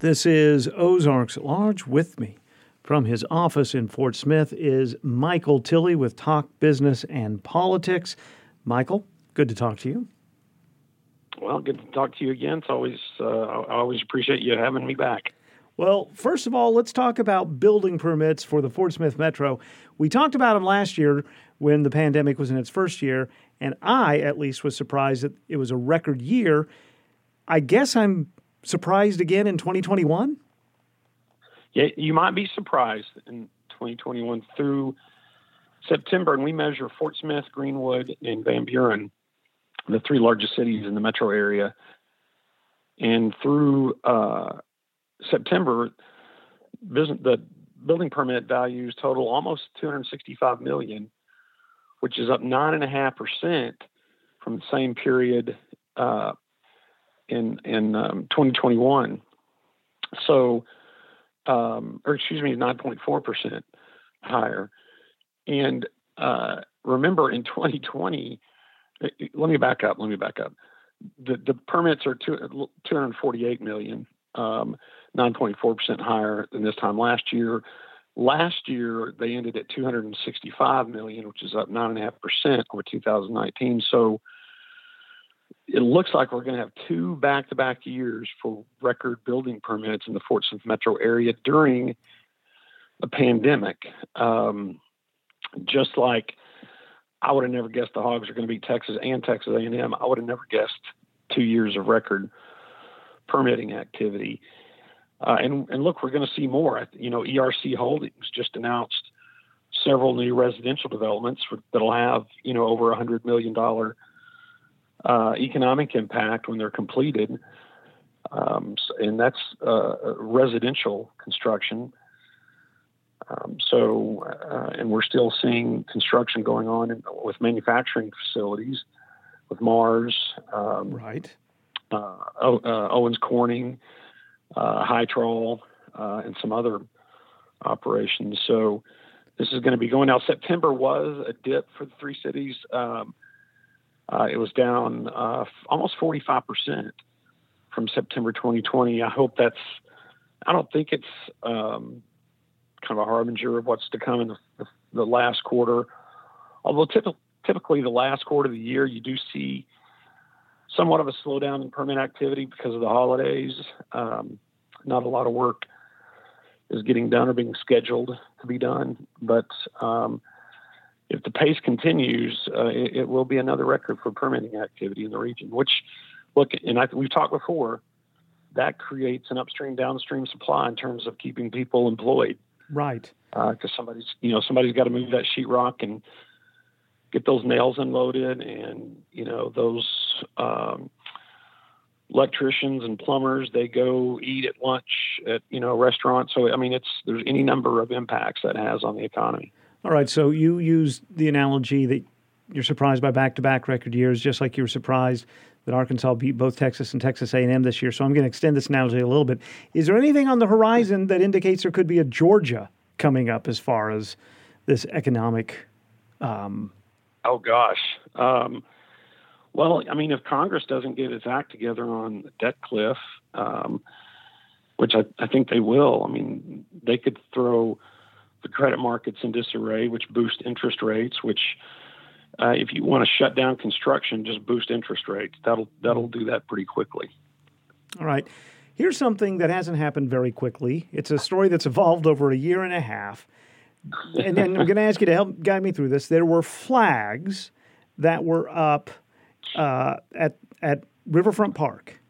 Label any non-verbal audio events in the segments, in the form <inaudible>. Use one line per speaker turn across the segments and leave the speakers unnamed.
This is Ozarks at Large with me. From his office in Fort Smith is Michael Tilley with Talk Business and Politics. Michael, good to talk to you.
Well, good to talk to you again. It's always uh, I always appreciate you having me back.
Well, first of all, let's talk about building permits for the Fort Smith Metro. We talked about them last year when the pandemic was in its first year, and I, at least, was surprised that it was a record year. I guess I'm surprised again in 2021?
Yeah, you might be surprised in 2021 through September, and we measure Fort Smith, Greenwood, and Van Buren, the three largest cities in the metro area. And through uh, September, the building permit values total almost 265 million, which is up nine and a half percent from the same period uh, in in um, 2021. So, um, or excuse me, 9.4 percent higher. And uh, remember, in 2020, uh, let me back up. Let me back up. The the permits are two, 248 million, um, 9.4 percent higher than this time last year. Last year they ended at 265 million, which is up nine and a half percent over 2019. So it looks like we're going to have two back-to-back years for record building permits in the Fort Smith metro area during a pandemic. Um, just like I would have never guessed the Hogs are going to be Texas and Texas A&M. I would have never guessed two years of record permitting activity. Uh, and, and look, we're going to see more. You know, ERC Holdings just announced several new residential developments for, that'll have you know over a hundred million dollar uh, economic impact when they're completed. Um, and that's uh, residential construction. Um, so, uh, and we're still seeing construction going on in, with manufacturing facilities, with Mars,
um, right,
uh, uh, Owens Corning, uh, Hytrol, and some other operations. So, this is going to be going out. September was a dip for the three cities. Um, uh, it was down uh, almost 45% from September 2020. I hope that's, I don't think it's um, kind of a harbinger of what's to come in the, the, the last quarter. Although typically, typically the last quarter of the year, you do see somewhat of a slowdown in permit activity because of the holidays. Um, not a lot of work is getting done or being scheduled to be done, but um, if the pace continues, uh, it, it, will be another record for permitting activity in the region. Which, look, and I, we've talked before, that creates an upstream downstream supply in terms of keeping people employed.
Right.
Because uh, somebody's, you know, somebody's got to move that sheetrock and get those nails unloaded, and you know those um, electricians and plumbers they go eat at lunch at you know restaurants. So I mean, it's there's any number of impacts that has on the economy.
All right, so you used the analogy that you're surprised by back-to-back record years, just like you were surprised that Arkansas beat both Texas and Texas A&M this year. So I'm going to extend this analogy a little bit. Is there anything on the horizon that indicates there could be a Georgia coming up as far as this economic? Um...
oh gosh. Um, well, I mean, if Congress doesn't get its act together on the debt cliff, um, which I, I think they will, I mean, they could throw the credit markets in disarray, which boost interest rates. Which, uh, if you want to shut down construction, just boost interest rates. That'll that'll do that pretty quickly.
All right. Here's something that hasn't happened very quickly. It's a story that's evolved over a year and a half. And then I'm going to ask you to help guide me through this. There were flags that were up uh, at at Riverfront Park.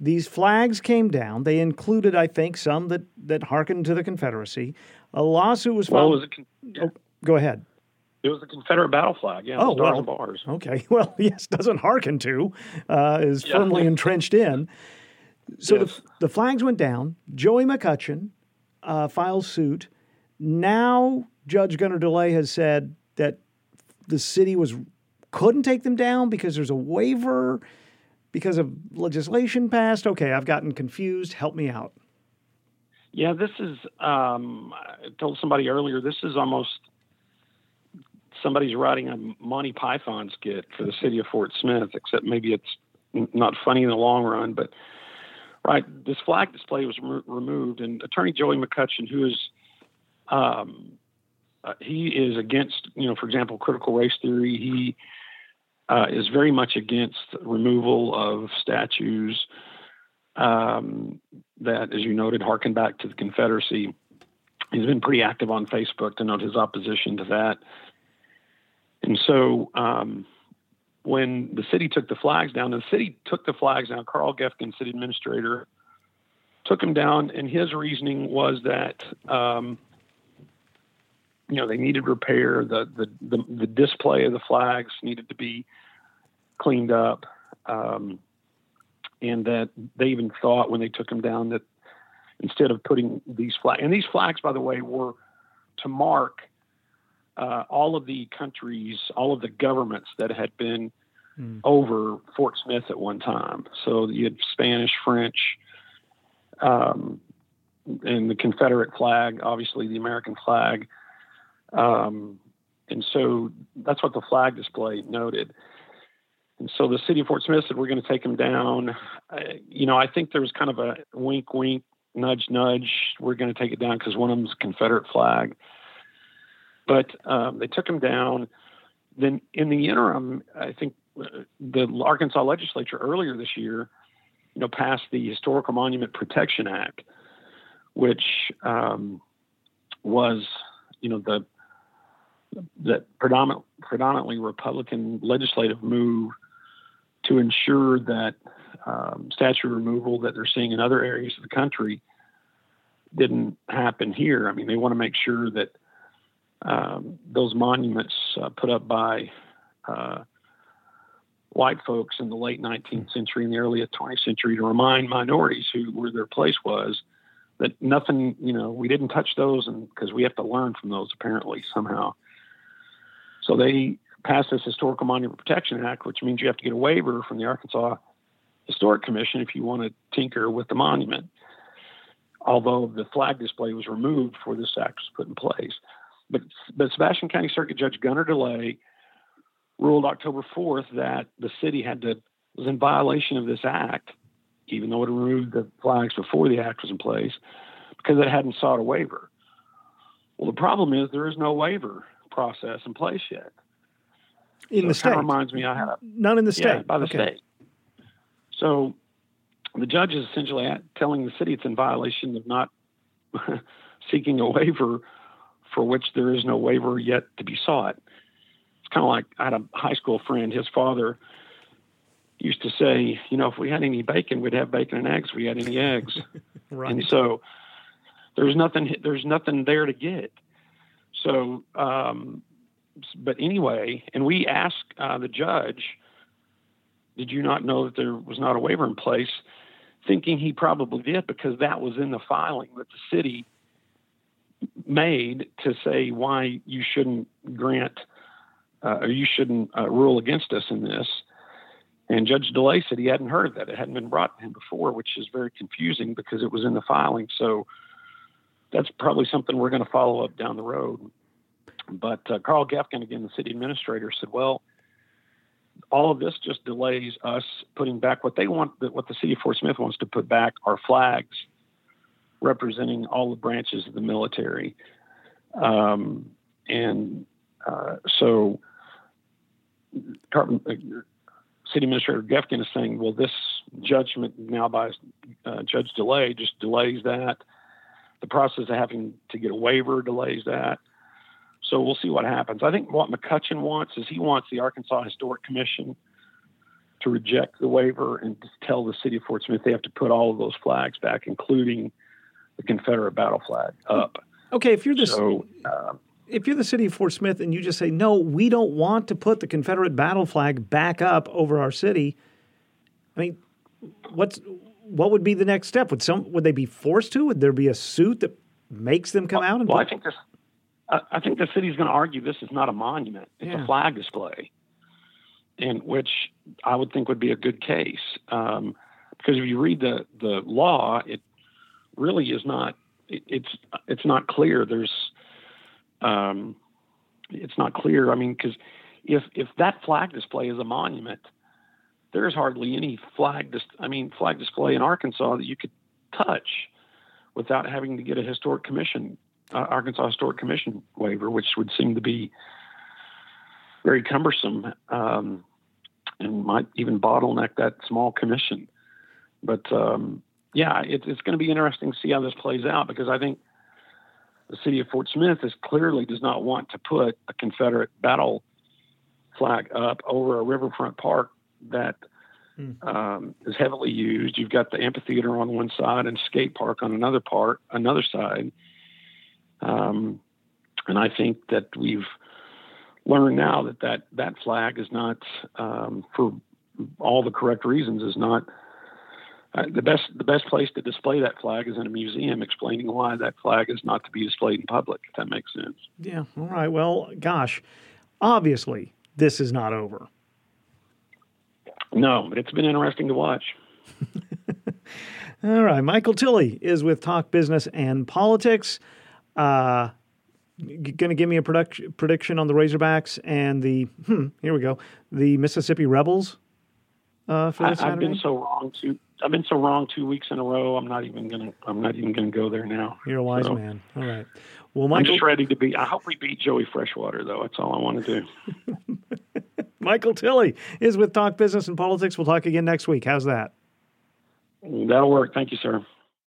These flags came down. They included, I think, some that that hearkened to the Confederacy. A lawsuit was filed.
Well, was con- yeah.
oh, go ahead.
It was the Confederate battle flag. Yeah. Oh, well, bars.
Okay. <laughs> Well, yes, doesn't hearken to, uh, is yeah. firmly entrenched in. So yes. the, the flags went down. Joey McCutchen uh, files suit. Now, Judge Gunner DeLay has said that the city was couldn't take them down because there's a waiver because of legislation passed. Okay, I've gotten confused. Help me out.
Yeah, this is. Um, I told somebody earlier. This is almost somebody's writing a Monty Python skit for the city of Fort Smith. Except maybe it's not funny in the long run. But Right. This flag display was re- removed, and Attorney Joey McCutchen, who is, um, uh, he is against, you know, for example, critical race theory. He uh, is very much against removal of statues um, that, as you noted, harken back to the Confederacy. He's been pretty active on Facebook to note his opposition to that. And so, um, when the city took the flags down, the city took the flags down. Carl Geffken, city administrator, took them down, and his reasoning was that um, you know they needed repair. The, the, the the display of the flags needed to be cleaned up, um, and that they even thought when they took them down that instead of putting these flags, and these flags, by the way, were to mark uh, all of the countries, all of the governments that had been mm. over Fort Smith at one time. So you had Spanish, French, um, and the Confederate flag, obviously the American flag. Um, and so that's what the flag display noted. And so the city of Fort Smith said, we're going to take them down. Uh, you know, I think there was kind of a wink, wink, nudge, nudge. We're going to take it down because one of them's Confederate flag. But um, they took them down. Then in the interim, I think uh, the Arkansas legislature earlier this year, you know, passed the Historical Monument Protection Act, which um, was, you know, the the predominant, predominantly Republican legislative move to ensure that um, statue removal that they're seeing in other areas of the country didn't happen here. I mean, they want to make sure that um, those monuments uh, put up by uh, white folks in the late 19th century and the early 20th century to remind minorities who where their place was that nothing, you know, we didn't touch those, and because we have to learn from those apparently somehow. So they passed this Historical Monument Protection Act, which means you have to get a waiver from the Arkansas Historic Commission if you want to tinker with the monument. Although the flag display was removed before this act was put in place. But, but Sebastian County Circuit Judge Gunner DeLay ruled October 4th that the city had to was in violation of this act, even though it removed the flags before the act was in place, because it hadn't sought a waiver. Well, the problem is there is no waiver process in place yet.
In so the state,
reminds me I had a,
Not in the state
yeah, by the
okay.
state. So the judge is essentially telling the city it's in violation of not <laughs> seeking a waiver for which there is no waiver yet to be sought. It's kind of like I had a high school friend. His father used to say, you know, if we had any bacon, we'd have bacon and eggs. If we had any eggs, <laughs>
right.
and so there's nothing. There's nothing there to get. So, um, but anyway, and we asked uh, the judge, did you not know that there was not a waiver in place? Thinking he probably did because that was in the filing that the city made to say why you shouldn't grant uh, or you shouldn't uh, rule against us in this. And Judge DeLay said he hadn't heard that. It hadn't been brought to him before, which is very confusing because it was in the filing. So that's probably something we're going to follow up down the road. But uh, Carl Geffken, again, the city administrator, said, well, all of this just delays us putting back what they want, what the city of Fort Smith wants to put back are flags representing all the branches of the military. Um, and uh, so, uh, City Administrator Geffken is saying, well, this judgment now by uh, Judge DeLay just delays that. The process of having to get a waiver delays that. So we'll see what happens. I think what McCutchen wants is he wants the Arkansas Historic Commission to reject the waiver and tell the city of Fort Smith they have to put all of those flags back, including the Confederate battle flag up.
Okay, if you're the so, uh, if you're the city of Fort Smith and you just say no, we don't want to put the Confederate battle flag back up over our city. I mean, what's what would be the next step? Would some would they be forced to? Would there be a suit that makes them come
well,
out? And
well,
put,
I think this. I think the city's going to argue this is not a monument; it's yeah. a flag display, in which I would think would be a good case. Um, because if you read the the law, it really is not it, it's it's not clear. There's um, it's not clear. I mean, because if if that flag display is a monument, there's hardly any flag, dis- I mean, flag display in Arkansas that you could touch without having to get a historic commission, uh, Arkansas Historic Commission waiver, which would seem to be very cumbersome um, and might even bottleneck that small commission. But um, yeah, it, it's going to be interesting to see how this plays out because I think the city of Fort Smith is clearly does not want to put a Confederate battle flag up over a riverfront park that mm. um, is heavily used. You've got the amphitheater on one side and skate park on another part, another side. Um, and I think that we've learned now that that, that flag is not, um, for all the correct reasons, is not uh, the best. The best place to display that flag is in a museum, explaining why that flag is not to be displayed in public. If that makes sense.
Yeah. All right. Well, gosh, obviously this is not over.
No, but it's been interesting to watch. <laughs>
All right. Michael Tilley is with Talk Business and Politics. Uh, going to give me a product, prediction on the Razorbacks and the, hmm, here we go, the Mississippi Rebels uh, for this
I, I've been so wrong too. I've been so wrong two weeks in a row. I'm not even gonna. I'm not even gonna go there now.
You're a wise so, man. All right.
Well, Michael, I'm just ready to be. I hope we beat Joey Freshwater, though. That's all I want to do. <laughs>
Michael Tilley is with Talk Business and Politics. We'll talk again next week. How's that?
That'll work. Thank you, sir.